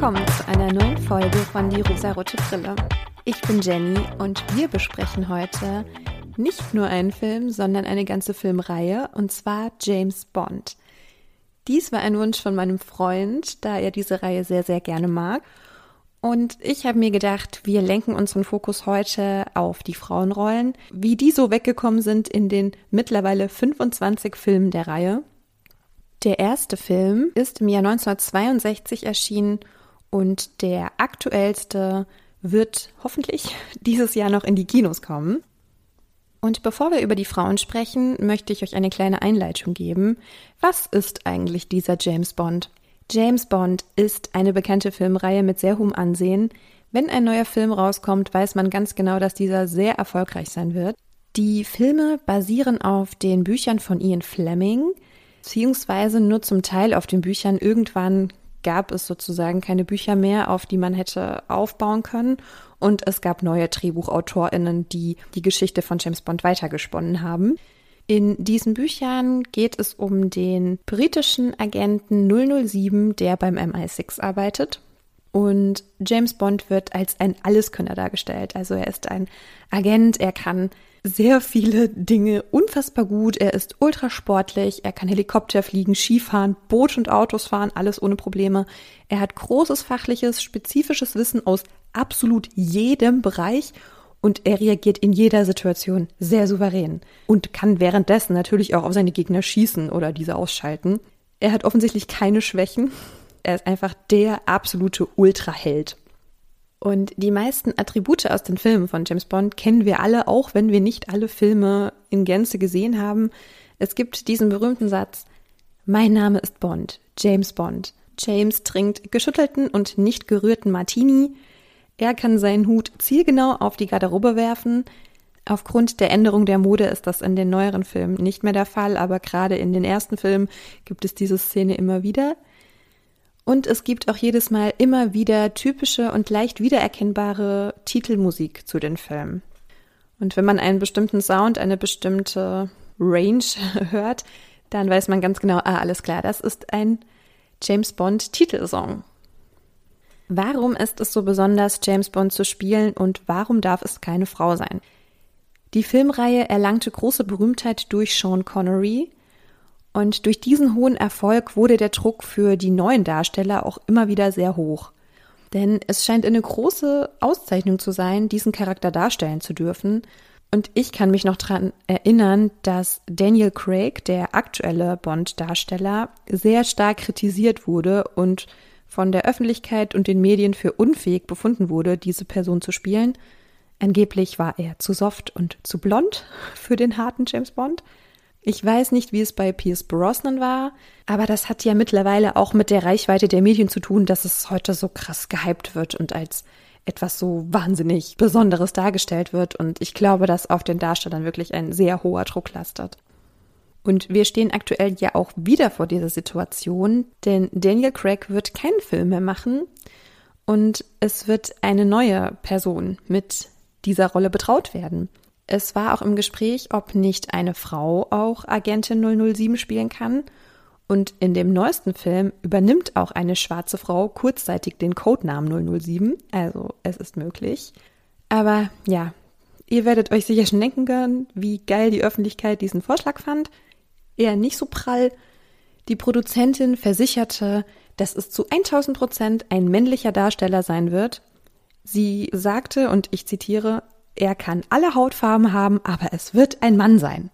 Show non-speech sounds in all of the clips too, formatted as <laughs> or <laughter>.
willkommen zu einer neuen Folge von Die rosarote Brille. Ich bin Jenny und wir besprechen heute nicht nur einen Film, sondern eine ganze Filmreihe und zwar James Bond. Dies war ein Wunsch von meinem Freund, da er diese Reihe sehr, sehr gerne mag. Und ich habe mir gedacht, wir lenken unseren Fokus heute auf die Frauenrollen, wie die so weggekommen sind in den mittlerweile 25 Filmen der Reihe. Der erste Film ist im Jahr 1962 erschienen und der aktuellste wird hoffentlich <laughs> dieses Jahr noch in die Kinos kommen. Und bevor wir über die Frauen sprechen, möchte ich euch eine kleine Einleitung geben. Was ist eigentlich dieser James Bond? James Bond ist eine bekannte Filmreihe mit sehr hohem Ansehen. Wenn ein neuer Film rauskommt, weiß man ganz genau, dass dieser sehr erfolgreich sein wird. Die Filme basieren auf den Büchern von Ian Fleming, beziehungsweise nur zum Teil auf den Büchern. Irgendwann gab es sozusagen keine Bücher mehr, auf die man hätte aufbauen können. Und es gab neue DrehbuchautorInnen, die die Geschichte von James Bond weitergesponnen haben. In diesen Büchern geht es um den britischen Agenten 007, der beim MI6 arbeitet. Und James Bond wird als ein Alleskönner dargestellt. Also er ist ein Agent, er kann sehr viele Dinge unfassbar gut. Er ist ultrasportlich, er kann Helikopter fliegen, Skifahren, Boot und Autos fahren, alles ohne Probleme. Er hat großes fachliches, spezifisches Wissen aus absolut jedem Bereich und er reagiert in jeder Situation sehr souverän und kann währenddessen natürlich auch auf seine Gegner schießen oder diese ausschalten. Er hat offensichtlich keine Schwächen. Er ist einfach der absolute Ultraheld. Und die meisten Attribute aus den Filmen von James Bond kennen wir alle, auch wenn wir nicht alle Filme in Gänze gesehen haben. Es gibt diesen berühmten Satz, mein Name ist Bond, James Bond. James trinkt geschüttelten und nicht gerührten Martini. Er kann seinen Hut zielgenau auf die Garderobe werfen. Aufgrund der Änderung der Mode ist das in den neueren Filmen nicht mehr der Fall, aber gerade in den ersten Filmen gibt es diese Szene immer wieder. Und es gibt auch jedes Mal immer wieder typische und leicht wiedererkennbare Titelmusik zu den Filmen. Und wenn man einen bestimmten Sound, eine bestimmte Range <laughs> hört, dann weiß man ganz genau, ah, alles klar, das ist ein James Bond Titelsong. Warum ist es so besonders, James Bond zu spielen und warum darf es keine Frau sein? Die Filmreihe erlangte große Berühmtheit durch Sean Connery, und durch diesen hohen Erfolg wurde der Druck für die neuen Darsteller auch immer wieder sehr hoch. Denn es scheint eine große Auszeichnung zu sein, diesen Charakter darstellen zu dürfen. Und ich kann mich noch daran erinnern, dass Daniel Craig, der aktuelle Bond-Darsteller, sehr stark kritisiert wurde und von der Öffentlichkeit und den Medien für unfähig befunden wurde, diese Person zu spielen. Angeblich war er zu soft und zu blond <laughs> für den harten James Bond. Ich weiß nicht, wie es bei Pierce Brosnan war, aber das hat ja mittlerweile auch mit der Reichweite der Medien zu tun, dass es heute so krass gehypt wird und als etwas so wahnsinnig Besonderes dargestellt wird. Und ich glaube, dass auf den Darstellern wirklich ein sehr hoher Druck lastet. Und wir stehen aktuell ja auch wieder vor dieser Situation, denn Daniel Craig wird keinen Film mehr machen und es wird eine neue Person mit dieser Rolle betraut werden. Es war auch im Gespräch, ob nicht eine Frau auch Agentin 007 spielen kann. Und in dem neuesten Film übernimmt auch eine schwarze Frau kurzzeitig den Codenamen 007. Also es ist möglich. Aber ja, ihr werdet euch sicher schon denken können, wie geil die Öffentlichkeit diesen Vorschlag fand. Eher nicht so prall. Die Produzentin versicherte, dass es zu 1000 Prozent ein männlicher Darsteller sein wird. Sie sagte, und ich zitiere, er kann alle Hautfarben haben, aber es wird ein Mann sein.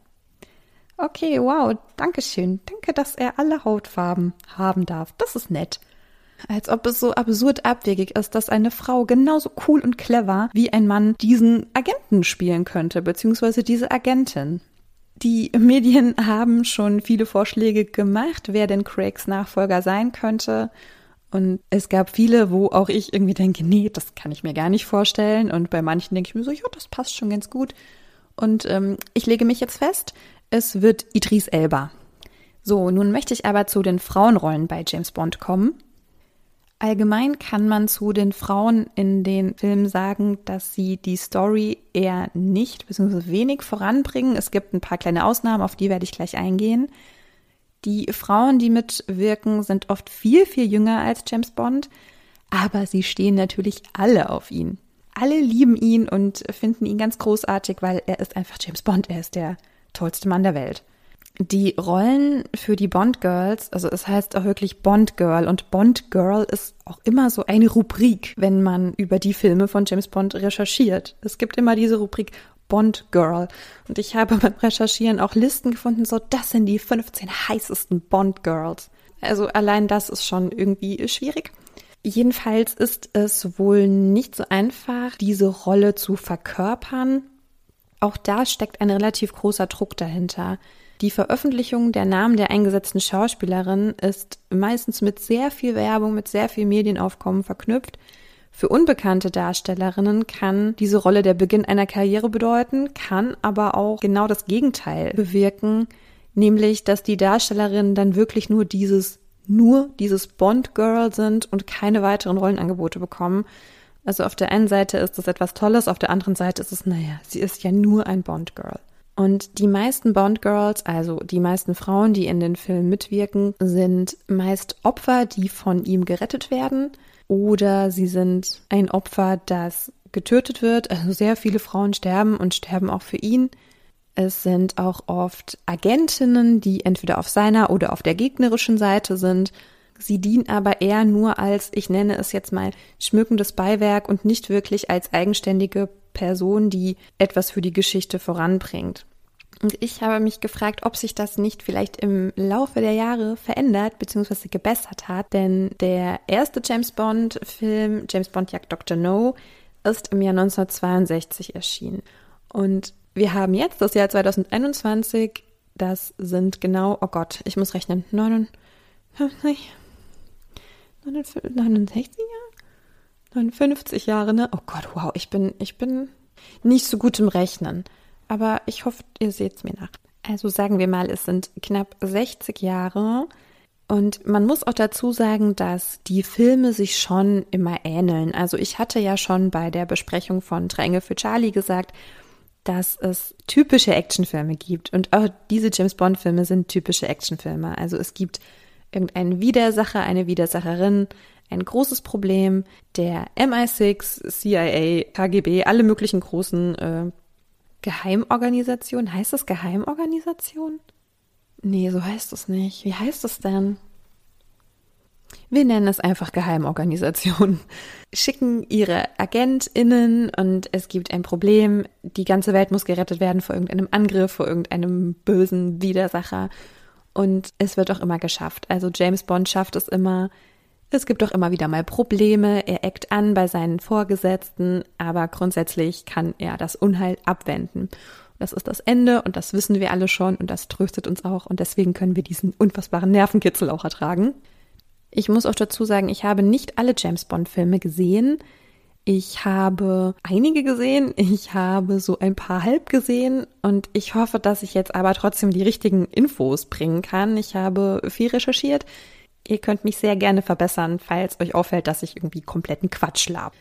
Okay, wow, danke schön. Danke, dass er alle Hautfarben haben darf. Das ist nett. Als ob es so absurd abwegig ist, dass eine Frau genauso cool und clever wie ein Mann diesen Agenten spielen könnte, beziehungsweise diese Agentin. Die Medien haben schon viele Vorschläge gemacht, wer denn Craigs Nachfolger sein könnte. Und es gab viele, wo auch ich irgendwie denke, nee, das kann ich mir gar nicht vorstellen. Und bei manchen denke ich mir so, ja, das passt schon ganz gut. Und ähm, ich lege mich jetzt fest, es wird Idris Elba. So, nun möchte ich aber zu den Frauenrollen bei James Bond kommen. Allgemein kann man zu den Frauen in den Filmen sagen, dass sie die Story eher nicht bzw. wenig voranbringen. Es gibt ein paar kleine Ausnahmen, auf die werde ich gleich eingehen. Die Frauen, die mitwirken, sind oft viel, viel jünger als James Bond. Aber sie stehen natürlich alle auf ihn. Alle lieben ihn und finden ihn ganz großartig, weil er ist einfach James Bond. Er ist der tollste Mann der Welt. Die Rollen für die Bond Girls, also es heißt auch wirklich Bond Girl und Bond Girl ist auch immer so eine Rubrik, wenn man über die Filme von James Bond recherchiert. Es gibt immer diese Rubrik Bond Girl. Und ich habe <laughs> beim Recherchieren auch Listen gefunden, so das sind die 15 heißesten Bond Girls. Also allein das ist schon irgendwie schwierig. Jedenfalls ist es wohl nicht so einfach, diese Rolle zu verkörpern. Auch da steckt ein relativ großer Druck dahinter. Die Veröffentlichung der Namen der eingesetzten Schauspielerin ist meistens mit sehr viel Werbung, mit sehr viel Medienaufkommen verknüpft. Für unbekannte Darstellerinnen kann diese Rolle der Beginn einer Karriere bedeuten, kann aber auch genau das Gegenteil bewirken, nämlich dass die Darstellerinnen dann wirklich nur dieses nur dieses Bond-Girl sind und keine weiteren Rollenangebote bekommen. Also auf der einen Seite ist das etwas Tolles, auf der anderen Seite ist es, naja, sie ist ja nur ein Bond-Girl. Und die meisten Bond-Girls, also die meisten Frauen, die in den Filmen mitwirken, sind meist Opfer, die von ihm gerettet werden. Oder sie sind ein Opfer, das getötet wird. Also sehr viele Frauen sterben und sterben auch für ihn. Es sind auch oft Agentinnen, die entweder auf seiner oder auf der gegnerischen Seite sind. Sie dienen aber eher nur als, ich nenne es jetzt mal, schmückendes Beiwerk und nicht wirklich als eigenständige Person, die etwas für die Geschichte voranbringt. Und ich habe mich gefragt, ob sich das nicht vielleicht im Laufe der Jahre verändert bzw. gebessert hat. Denn der erste James Bond-Film, James Bond jagt Dr. No, ist im Jahr 1962 erschienen. Und wir haben jetzt das Jahr 2021. Das sind genau, oh Gott, ich muss rechnen, 59, 69 Jahre? 59 Jahre, ne? Oh Gott, wow, ich bin, ich bin nicht so gut im Rechnen. Aber ich hoffe, ihr seht es mir nach. Also sagen wir mal, es sind knapp 60 Jahre. Und man muss auch dazu sagen, dass die Filme sich schon immer ähneln. Also ich hatte ja schon bei der Besprechung von Dränge für Charlie gesagt, dass es typische Actionfilme gibt. Und auch diese James Bond-Filme sind typische Actionfilme. Also es gibt irgendeinen Widersacher, eine Widersacherin, ein großes Problem. Der MI6, CIA, KGB, alle möglichen großen äh, Geheimorganisationen. Heißt das Geheimorganisation? Nee, so heißt es nicht. Wie heißt es denn? Wir nennen es einfach Geheimorganisation. <laughs> Schicken ihre AgentInnen und es gibt ein Problem. Die ganze Welt muss gerettet werden vor irgendeinem Angriff, vor irgendeinem bösen Widersacher. Und es wird auch immer geschafft. Also James Bond schafft es immer, es gibt auch immer wieder mal Probleme, er eckt an bei seinen Vorgesetzten, aber grundsätzlich kann er das Unheil abwenden. Das ist das Ende und das wissen wir alle schon und das tröstet uns auch und deswegen können wir diesen unfassbaren Nervenkitzel auch ertragen. Ich muss auch dazu sagen, ich habe nicht alle James Bond Filme gesehen. Ich habe einige gesehen, ich habe so ein paar halb gesehen und ich hoffe, dass ich jetzt aber trotzdem die richtigen Infos bringen kann. Ich habe viel recherchiert. Ihr könnt mich sehr gerne verbessern, falls euch auffällt, dass ich irgendwie kompletten Quatsch lab.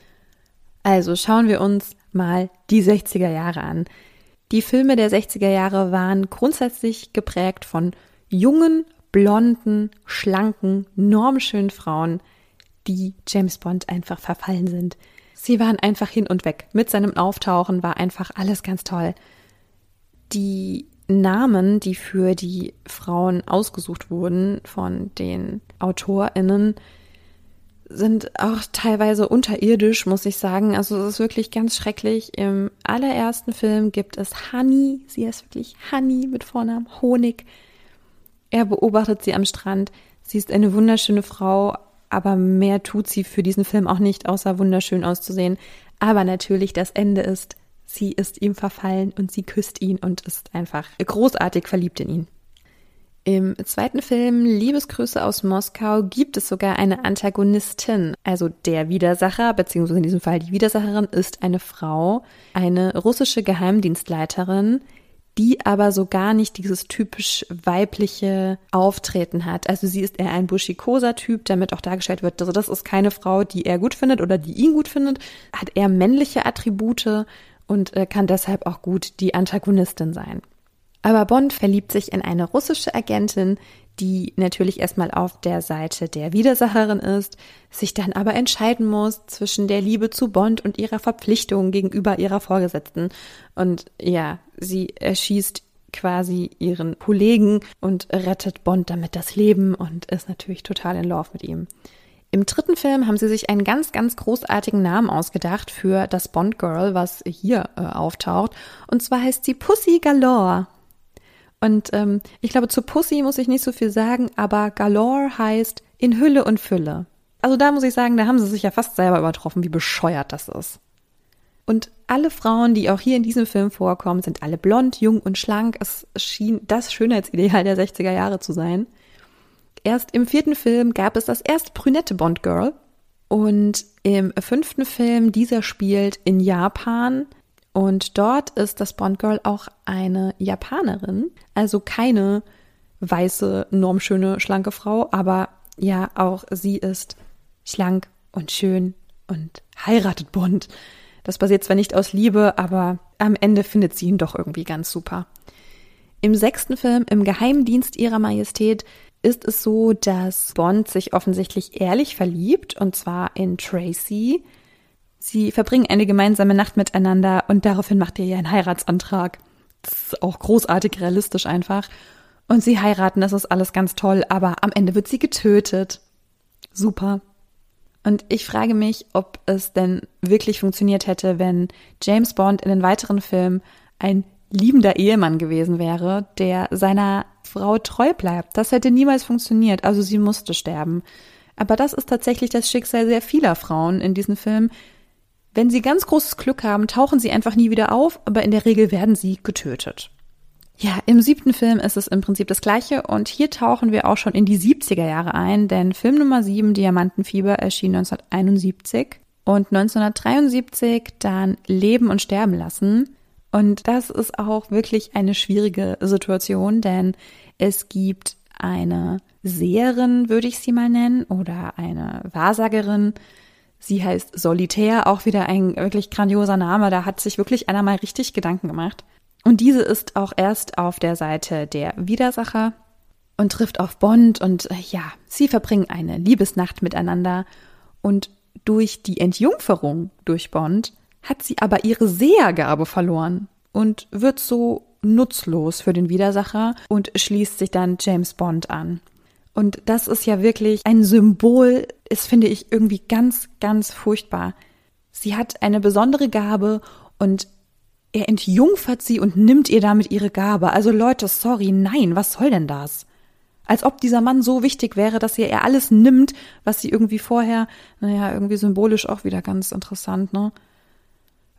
Also schauen wir uns mal die 60er Jahre an. Die Filme der 60er Jahre waren grundsätzlich geprägt von jungen, blonden, schlanken, normschönen Frauen, die James Bond einfach verfallen sind. Sie waren einfach hin und weg. Mit seinem Auftauchen war einfach alles ganz toll. Die Namen, die für die Frauen ausgesucht wurden von den AutorInnen, sind auch teilweise unterirdisch, muss ich sagen. Also es ist wirklich ganz schrecklich. Im allerersten Film gibt es Honey. Sie ist wirklich Honey mit Vornamen Honig. Er beobachtet sie am Strand. Sie ist eine wunderschöne Frau, aber mehr tut sie für diesen Film auch nicht, außer wunderschön auszusehen. Aber natürlich, das Ende ist Sie ist ihm verfallen und sie küsst ihn und ist einfach großartig verliebt in ihn. Im zweiten Film Liebesgrüße aus Moskau gibt es sogar eine Antagonistin. Also der Widersacher, beziehungsweise in diesem Fall die Widersacherin, ist eine Frau, eine russische Geheimdienstleiterin, die aber so gar nicht dieses typisch weibliche Auftreten hat. Also sie ist eher ein buschikoser Typ, damit auch dargestellt wird, also das ist keine Frau, die er gut findet oder die ihn gut findet, hat eher männliche Attribute und äh, kann deshalb auch gut die Antagonistin sein. Aber Bond verliebt sich in eine russische Agentin, die natürlich erstmal auf der Seite der Widersacherin ist, sich dann aber entscheiden muss zwischen der Liebe zu Bond und ihrer Verpflichtung gegenüber ihrer Vorgesetzten. Und ja, sie erschießt quasi ihren Kollegen und rettet Bond damit das Leben und ist natürlich total in Love mit ihm. Im dritten Film haben sie sich einen ganz, ganz großartigen Namen ausgedacht für das Bond Girl, was hier äh, auftaucht. Und zwar heißt sie Pussy Galore. Und ähm, ich glaube, zu Pussy muss ich nicht so viel sagen, aber Galore heißt in Hülle und Fülle. Also da muss ich sagen, da haben sie sich ja fast selber übertroffen, wie bescheuert das ist. Und alle Frauen, die auch hier in diesem Film vorkommen, sind alle blond, jung und schlank. Es schien das Schönheitsideal der 60er Jahre zu sein. Erst im vierten Film gab es das erste brünette Bond Girl. Und im fünften Film, dieser spielt in Japan, und dort ist das Bond Girl auch eine Japanerin, also keine weiße, normschöne, schlanke Frau, aber ja, auch sie ist schlank und schön und heiratet Bond. Das basiert zwar nicht aus Liebe, aber am Ende findet sie ihn doch irgendwie ganz super. Im sechsten Film, im Geheimdienst ihrer Majestät, ist es so, dass Bond sich offensichtlich ehrlich verliebt, und zwar in Tracy, Sie verbringen eine gemeinsame Nacht miteinander und daraufhin macht ihr ja einen Heiratsantrag. Das ist auch großartig realistisch einfach. Und sie heiraten, das ist alles ganz toll, aber am Ende wird sie getötet. Super. Und ich frage mich, ob es denn wirklich funktioniert hätte, wenn James Bond in den weiteren Filmen ein liebender Ehemann gewesen wäre, der seiner Frau treu bleibt. Das hätte niemals funktioniert, also sie musste sterben. Aber das ist tatsächlich das Schicksal sehr vieler Frauen in diesen Filmen, wenn sie ganz großes Glück haben, tauchen sie einfach nie wieder auf, aber in der Regel werden sie getötet. Ja, im siebten Film ist es im Prinzip das gleiche und hier tauchen wir auch schon in die 70er Jahre ein, denn Film Nummer 7, Diamantenfieber, erschien 1971 und 1973 dann Leben und Sterben lassen. Und das ist auch wirklich eine schwierige Situation, denn es gibt eine Seherin, würde ich sie mal nennen, oder eine Wahrsagerin, Sie heißt Solitär, auch wieder ein wirklich grandioser Name. Da hat sich wirklich einer mal richtig Gedanken gemacht. Und diese ist auch erst auf der Seite der Widersacher und trifft auf Bond und äh, ja, sie verbringen eine Liebesnacht miteinander und durch die Entjungferung durch Bond hat sie aber ihre Sehergabe verloren und wird so nutzlos für den Widersacher und schließt sich dann James Bond an. Und das ist ja wirklich ein Symbol, ist, finde ich, irgendwie ganz, ganz furchtbar. Sie hat eine besondere Gabe und er entjungfert sie und nimmt ihr damit ihre Gabe. Also Leute, sorry, nein, was soll denn das? Als ob dieser Mann so wichtig wäre, dass er ihr alles nimmt, was sie irgendwie vorher, naja, irgendwie symbolisch auch wieder ganz interessant, ne?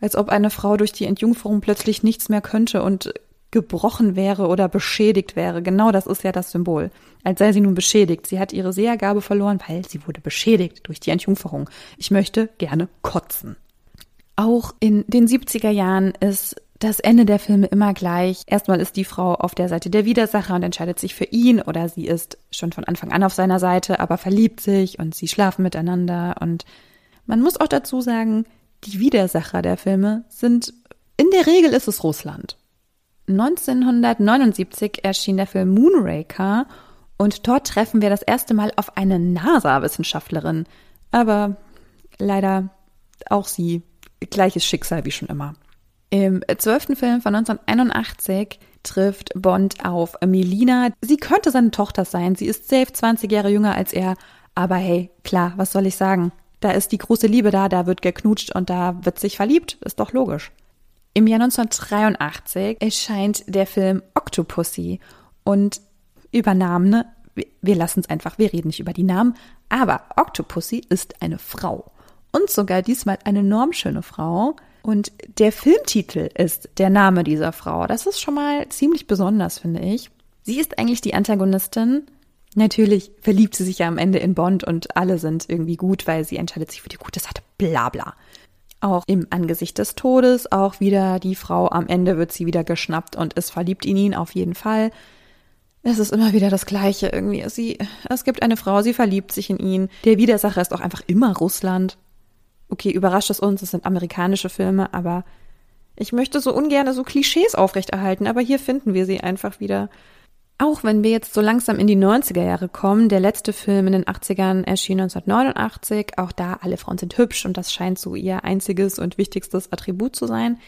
Als ob eine Frau durch die Entjungferung plötzlich nichts mehr könnte und gebrochen wäre oder beschädigt wäre. Genau das ist ja das Symbol. Als sei sie nun beschädigt. Sie hat ihre Sehergabe verloren, weil sie wurde beschädigt durch die Entjungferung. Ich möchte gerne kotzen. Auch in den 70er Jahren ist das Ende der Filme immer gleich. Erstmal ist die Frau auf der Seite der Widersacher und entscheidet sich für ihn oder sie ist schon von Anfang an auf seiner Seite, aber verliebt sich und sie schlafen miteinander und man muss auch dazu sagen, die Widersacher der Filme sind in der Regel ist es Russland. 1979 erschien der Film Moonraker und dort treffen wir das erste Mal auf eine NASA-Wissenschaftlerin. Aber leider auch sie gleiches Schicksal wie schon immer. Im zwölften Film von 1981 trifft Bond auf Melina. Sie könnte seine Tochter sein. Sie ist safe 20 Jahre jünger als er. Aber hey, klar, was soll ich sagen? Da ist die große Liebe da, da wird geknutscht und da wird sich verliebt. Ist doch logisch. Im Jahr 1983 erscheint der Film Octopussy und über Namen, ne? wir lassen es einfach, wir reden nicht über die Namen, aber Octopussy ist eine Frau und sogar diesmal eine normschöne Frau. Und der Filmtitel ist der Name dieser Frau. Das ist schon mal ziemlich besonders, finde ich. Sie ist eigentlich die Antagonistin. Natürlich verliebt sie sich ja am Ende in Bond und alle sind irgendwie gut, weil sie entscheidet sich für die gute Seite. Bla bla. Auch im Angesicht des Todes, auch wieder die Frau, am Ende wird sie wieder geschnappt und ist verliebt in ihn auf jeden Fall. Es ist immer wieder das Gleiche irgendwie. Sie, es gibt eine Frau, sie verliebt sich in ihn. Der Widersacher ist auch einfach immer Russland. Okay, überrascht es uns, es sind amerikanische Filme, aber ich möchte so ungern so Klischees aufrechterhalten, aber hier finden wir sie einfach wieder. Auch wenn wir jetzt so langsam in die 90er Jahre kommen, der letzte Film in den 80ern erschien 1989, auch da alle Frauen sind hübsch und das scheint so ihr einziges und wichtigstes Attribut zu sein.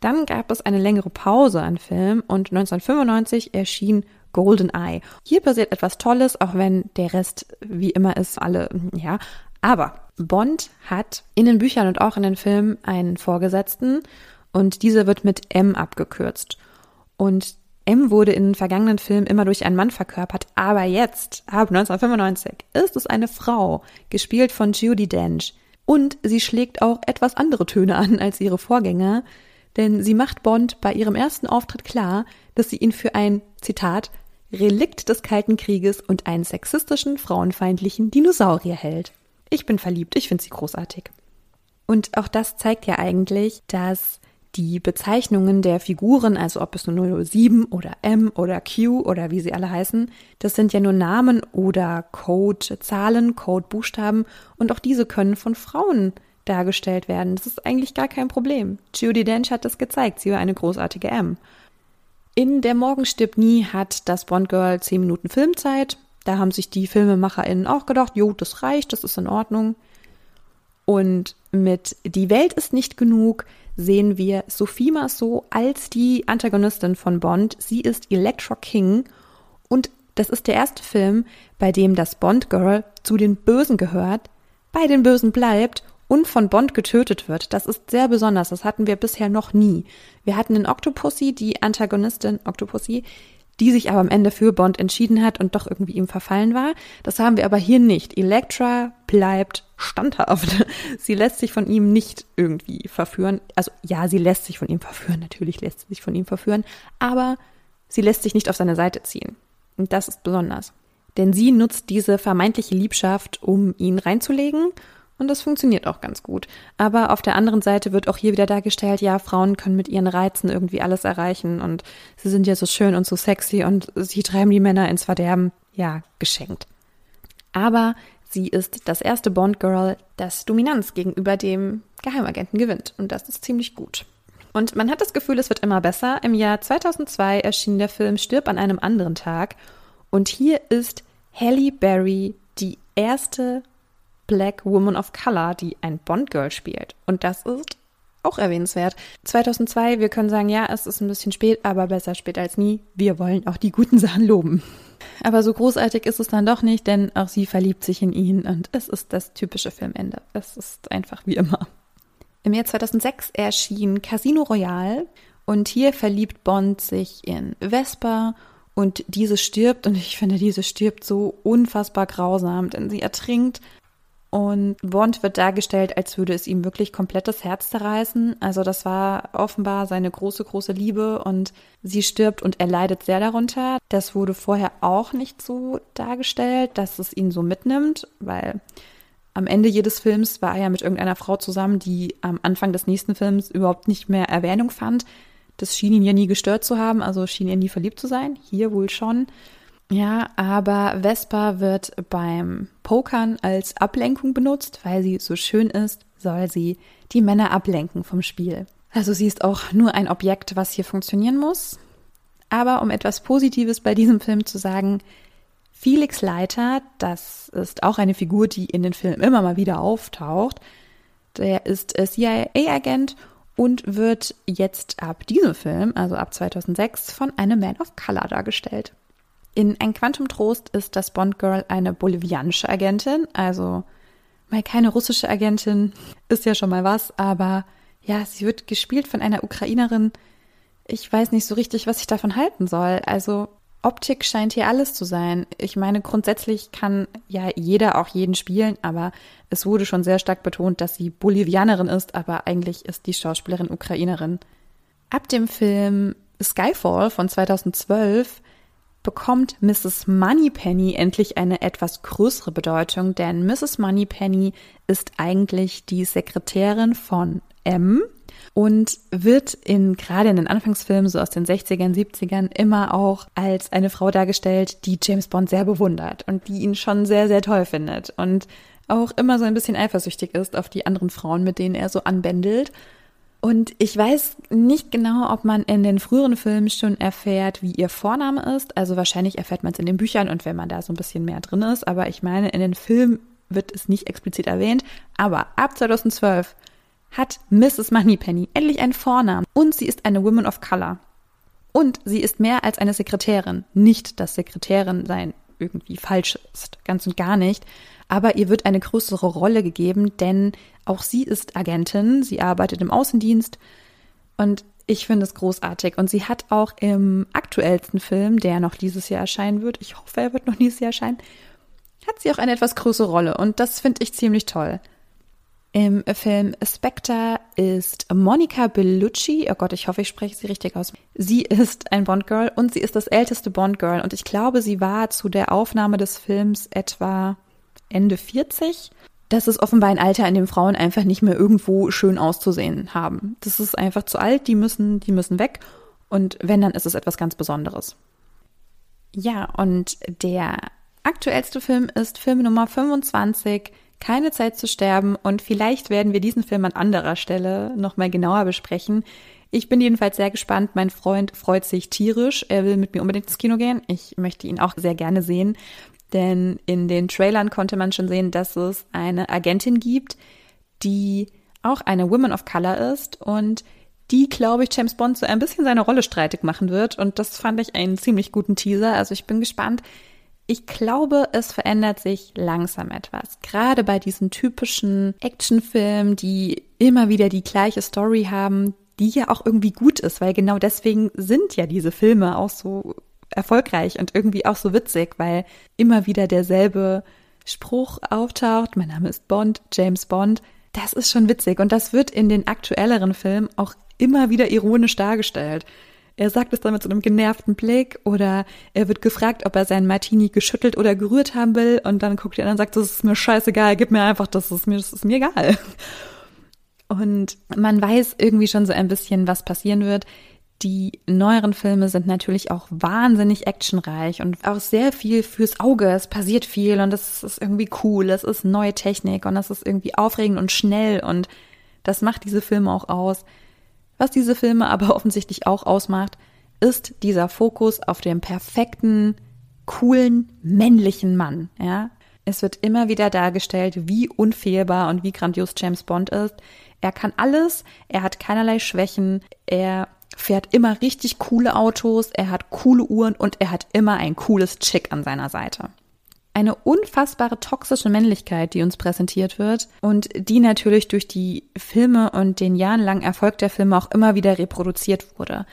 Dann gab es eine längere Pause an Film und 1995 erschien Golden Eye. Hier passiert etwas Tolles, auch wenn der Rest wie immer ist, alle, ja. Aber Bond hat in den Büchern und auch in den Filmen einen Vorgesetzten und dieser wird mit M abgekürzt. Und M wurde in den vergangenen Filmen immer durch einen Mann verkörpert, aber jetzt, ab 1995, ist es eine Frau, gespielt von Judy Dench. Und sie schlägt auch etwas andere Töne an als ihre Vorgänger, denn sie macht Bond bei ihrem ersten Auftritt klar, dass sie ihn für ein, Zitat, Relikt des Kalten Krieges und einen sexistischen, frauenfeindlichen Dinosaurier hält. Ich bin verliebt, ich finde sie großartig. Und auch das zeigt ja eigentlich, dass die Bezeichnungen der Figuren, also ob es nur 007 oder M oder Q oder wie sie alle heißen, das sind ja nur Namen oder Codezahlen, Codebuchstaben und auch diese können von Frauen dargestellt werden. Das ist eigentlich gar kein Problem. Judy Dench hat das gezeigt, sie war eine großartige M. In Der Morgen stirbt nie hat das Bond Girl 10 Minuten Filmzeit. Da haben sich die FilmemacherInnen auch gedacht, jo, das reicht, das ist in Ordnung. Und mit Die Welt ist nicht genug sehen wir Sophie Marceau als die Antagonistin von Bond. Sie ist Electra King und das ist der erste Film, bei dem das Bond Girl zu den Bösen gehört, bei den Bösen bleibt und von Bond getötet wird. Das ist sehr besonders. Das hatten wir bisher noch nie. Wir hatten in Octopussy die Antagonistin Octopussy, die sich aber am Ende für Bond entschieden hat und doch irgendwie ihm verfallen war. Das haben wir aber hier nicht. Elektra bleibt standhaft. <laughs> Sie lässt sich von ihm nicht irgendwie verführen. Also ja, sie lässt sich von ihm verführen. Natürlich lässt sie sich von ihm verführen. Aber sie lässt sich nicht auf seine Seite ziehen. Und das ist besonders. Denn sie nutzt diese vermeintliche Liebschaft, um ihn reinzulegen und das funktioniert auch ganz gut. Aber auf der anderen Seite wird auch hier wieder dargestellt, ja, Frauen können mit ihren Reizen irgendwie alles erreichen und sie sind ja so schön und so sexy und sie treiben die Männer ins Verderben. Ja, geschenkt. Aber sie ist das erste Bond-Girl, das Dominanz gegenüber dem Geheimagenten gewinnt. Und das ist ziemlich gut. Und man hat das Gefühl, es wird immer besser. Im Jahr 2002 erschien der Film Stirb an einem anderen Tag. Und hier ist Halle Berry die erste Black Woman of Color, die ein Bond-Girl spielt. Und das ist auch erwähnenswert. 2002, wir können sagen, ja, es ist ein bisschen spät, aber besser spät als nie. Wir wollen auch die guten Sachen loben. Aber so großartig ist es dann doch nicht, denn auch sie verliebt sich in ihn und es ist das typische Filmende. Es ist einfach wie immer. Im Jahr 2006 erschien Casino Royale und hier verliebt Bond sich in Vesper und diese stirbt und ich finde, diese stirbt so unfassbar grausam, denn sie ertrinkt und Bond wird dargestellt, als würde es ihm wirklich komplettes Herz zerreißen. Also das war offenbar seine große, große Liebe und sie stirbt und er leidet sehr darunter. Das wurde vorher auch nicht so dargestellt, dass es ihn so mitnimmt, weil am Ende jedes Films war er ja mit irgendeiner Frau zusammen, die am Anfang des nächsten Films überhaupt nicht mehr Erwähnung fand. Das schien ihn ja nie gestört zu haben, also schien er nie verliebt zu sein. Hier wohl schon. Ja, aber Vespa wird beim Pokern als Ablenkung benutzt, weil sie so schön ist, soll sie die Männer ablenken vom Spiel. Also sie ist auch nur ein Objekt, was hier funktionieren muss. Aber um etwas Positives bei diesem Film zu sagen, Felix Leiter, das ist auch eine Figur, die in den Filmen immer mal wieder auftaucht. Der ist CIA-Agent und wird jetzt ab diesem Film, also ab 2006, von einem Man of Color dargestellt. In Ein Quantum Trost ist das Bond Girl eine bolivianische Agentin, also mal keine russische Agentin, ist ja schon mal was, aber ja, sie wird gespielt von einer Ukrainerin. Ich weiß nicht so richtig, was ich davon halten soll. Also Optik scheint hier alles zu sein. Ich meine, grundsätzlich kann ja jeder auch jeden spielen, aber es wurde schon sehr stark betont, dass sie Bolivianerin ist, aber eigentlich ist die Schauspielerin Ukrainerin. Ab dem Film Skyfall von 2012 bekommt Mrs. Moneypenny endlich eine etwas größere Bedeutung, denn Mrs. Moneypenny ist eigentlich die Sekretärin von M und wird in gerade in den Anfangsfilmen so aus den 60ern, 70ern immer auch als eine Frau dargestellt, die James Bond sehr bewundert und die ihn schon sehr sehr toll findet und auch immer so ein bisschen eifersüchtig ist auf die anderen Frauen, mit denen er so anbändelt. Und ich weiß nicht genau, ob man in den früheren Filmen schon erfährt, wie ihr Vorname ist. Also wahrscheinlich erfährt man es in den Büchern und wenn man da so ein bisschen mehr drin ist. Aber ich meine, in den Filmen wird es nicht explizit erwähnt. Aber ab 2012 hat Mrs. Moneypenny endlich einen Vornamen und sie ist eine Woman of Color. Und sie ist mehr als eine Sekretärin. Nicht, dass Sekretärin sein irgendwie falsch ist, ganz und gar nicht. Aber ihr wird eine größere Rolle gegeben, denn auch sie ist Agentin, sie arbeitet im Außendienst und ich finde es großartig. Und sie hat auch im aktuellsten Film, der noch dieses Jahr erscheinen wird, ich hoffe, er wird noch dieses Jahr erscheinen, hat sie auch eine etwas größere Rolle und das finde ich ziemlich toll. Im Film Spectre ist Monica Bellucci, oh Gott, ich hoffe, ich spreche sie richtig aus. Sie ist ein Bond-Girl und sie ist das älteste Bond-Girl und ich glaube, sie war zu der Aufnahme des Films etwa Ende 40. Das ist offenbar ein Alter, in dem Frauen einfach nicht mehr irgendwo schön auszusehen haben. Das ist einfach zu alt, die müssen, die müssen weg und wenn, dann ist es etwas ganz Besonderes. Ja, und der aktuellste Film ist Film Nummer 25, keine Zeit zu sterben und vielleicht werden wir diesen Film an anderer Stelle nochmal genauer besprechen. Ich bin jedenfalls sehr gespannt. Mein Freund freut sich tierisch. Er will mit mir unbedingt ins Kino gehen. Ich möchte ihn auch sehr gerne sehen, denn in den Trailern konnte man schon sehen, dass es eine Agentin gibt, die auch eine Woman of Color ist und die, glaube ich, James Bond so ein bisschen seine Rolle streitig machen wird. Und das fand ich einen ziemlich guten Teaser. Also ich bin gespannt, ich glaube, es verändert sich langsam etwas. Gerade bei diesen typischen Actionfilmen, die immer wieder die gleiche Story haben, die ja auch irgendwie gut ist, weil genau deswegen sind ja diese Filme auch so erfolgreich und irgendwie auch so witzig, weil immer wieder derselbe Spruch auftaucht. Mein Name ist Bond, James Bond. Das ist schon witzig und das wird in den aktuelleren Filmen auch immer wieder ironisch dargestellt. Er sagt es dann mit so einem genervten Blick oder er wird gefragt, ob er seinen Martini geschüttelt oder gerührt haben will und dann guckt er an und sagt, das ist mir scheißegal, gib mir einfach, das ist mir, das ist mir egal. Und man weiß irgendwie schon so ein bisschen, was passieren wird. Die neueren Filme sind natürlich auch wahnsinnig actionreich und auch sehr viel fürs Auge. Es passiert viel und es ist irgendwie cool. Es ist neue Technik und es ist irgendwie aufregend und schnell und das macht diese Filme auch aus. Was diese Filme aber <laughs> offensichtlich auch ausmacht, ist dieser Fokus auf dem perfekten, coolen, männlichen Mann, ja. Es wird immer wieder dargestellt, wie unfehlbar und wie grandios James Bond ist. Er kann alles, er hat keinerlei Schwächen, er fährt immer richtig coole Autos, er hat coole Uhren und er hat immer ein cooles Chick an seiner Seite eine unfassbare toxische Männlichkeit, die uns präsentiert wird und die natürlich durch die Filme und den jahrelangen Erfolg der Filme auch immer wieder reproduziert wurde.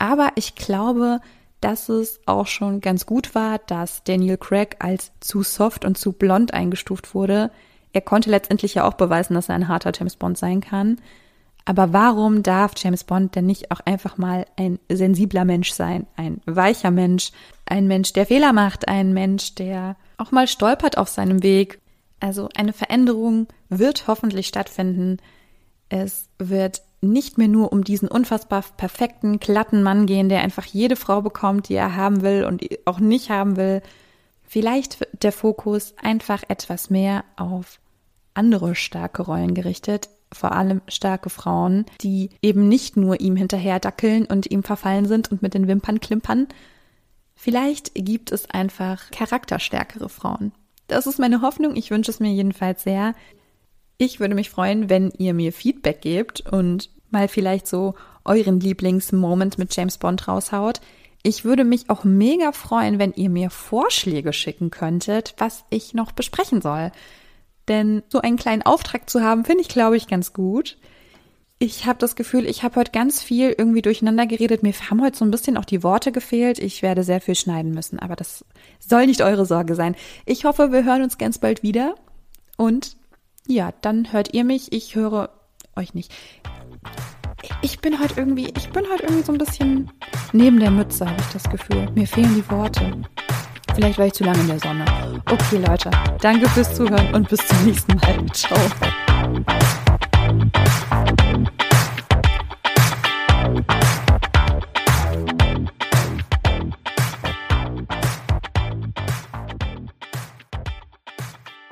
Aber ich glaube, dass es auch schon ganz gut war, dass Daniel Craig als zu soft und zu blond eingestuft wurde. Er konnte letztendlich ja auch beweisen, dass er ein harter James Bond sein kann. Aber warum darf James Bond denn nicht auch einfach mal ein sensibler Mensch sein, ein weicher Mensch, ein Mensch, der Fehler macht, ein Mensch, der auch mal stolpert auf seinem Weg? Also eine Veränderung wird hoffentlich stattfinden. Es wird nicht mehr nur um diesen unfassbar perfekten, glatten Mann gehen, der einfach jede Frau bekommt, die er haben will und auch nicht haben will. Vielleicht wird der Fokus einfach etwas mehr auf andere starke Rollen gerichtet, vor allem starke Frauen, die eben nicht nur ihm hinterher dackeln und ihm verfallen sind und mit den Wimpern klimpern. Vielleicht gibt es einfach charakterstärkere Frauen. Das ist meine Hoffnung. Ich wünsche es mir jedenfalls sehr. Ich würde mich freuen, wenn ihr mir Feedback gebt und mal vielleicht so euren Lieblingsmoment mit James Bond raushaut. Ich würde mich auch mega freuen, wenn ihr mir Vorschläge schicken könntet, was ich noch besprechen soll. Denn so einen kleinen Auftrag zu haben, finde ich, glaube ich, ganz gut. Ich habe das Gefühl, ich habe heute ganz viel irgendwie durcheinander geredet. Mir haben heute so ein bisschen auch die Worte gefehlt. Ich werde sehr viel schneiden müssen, aber das soll nicht eure Sorge sein. Ich hoffe, wir hören uns ganz bald wieder. Und ja, dann hört ihr mich. Ich höre euch nicht. Ich bin heute irgendwie, ich bin heute irgendwie so ein bisschen neben der Mütze, habe ich das Gefühl. Mir fehlen die Worte. Vielleicht war ich zu lange in der Sonne. Okay, Leute, danke fürs Zuhören und bis zum nächsten Mal. Ciao.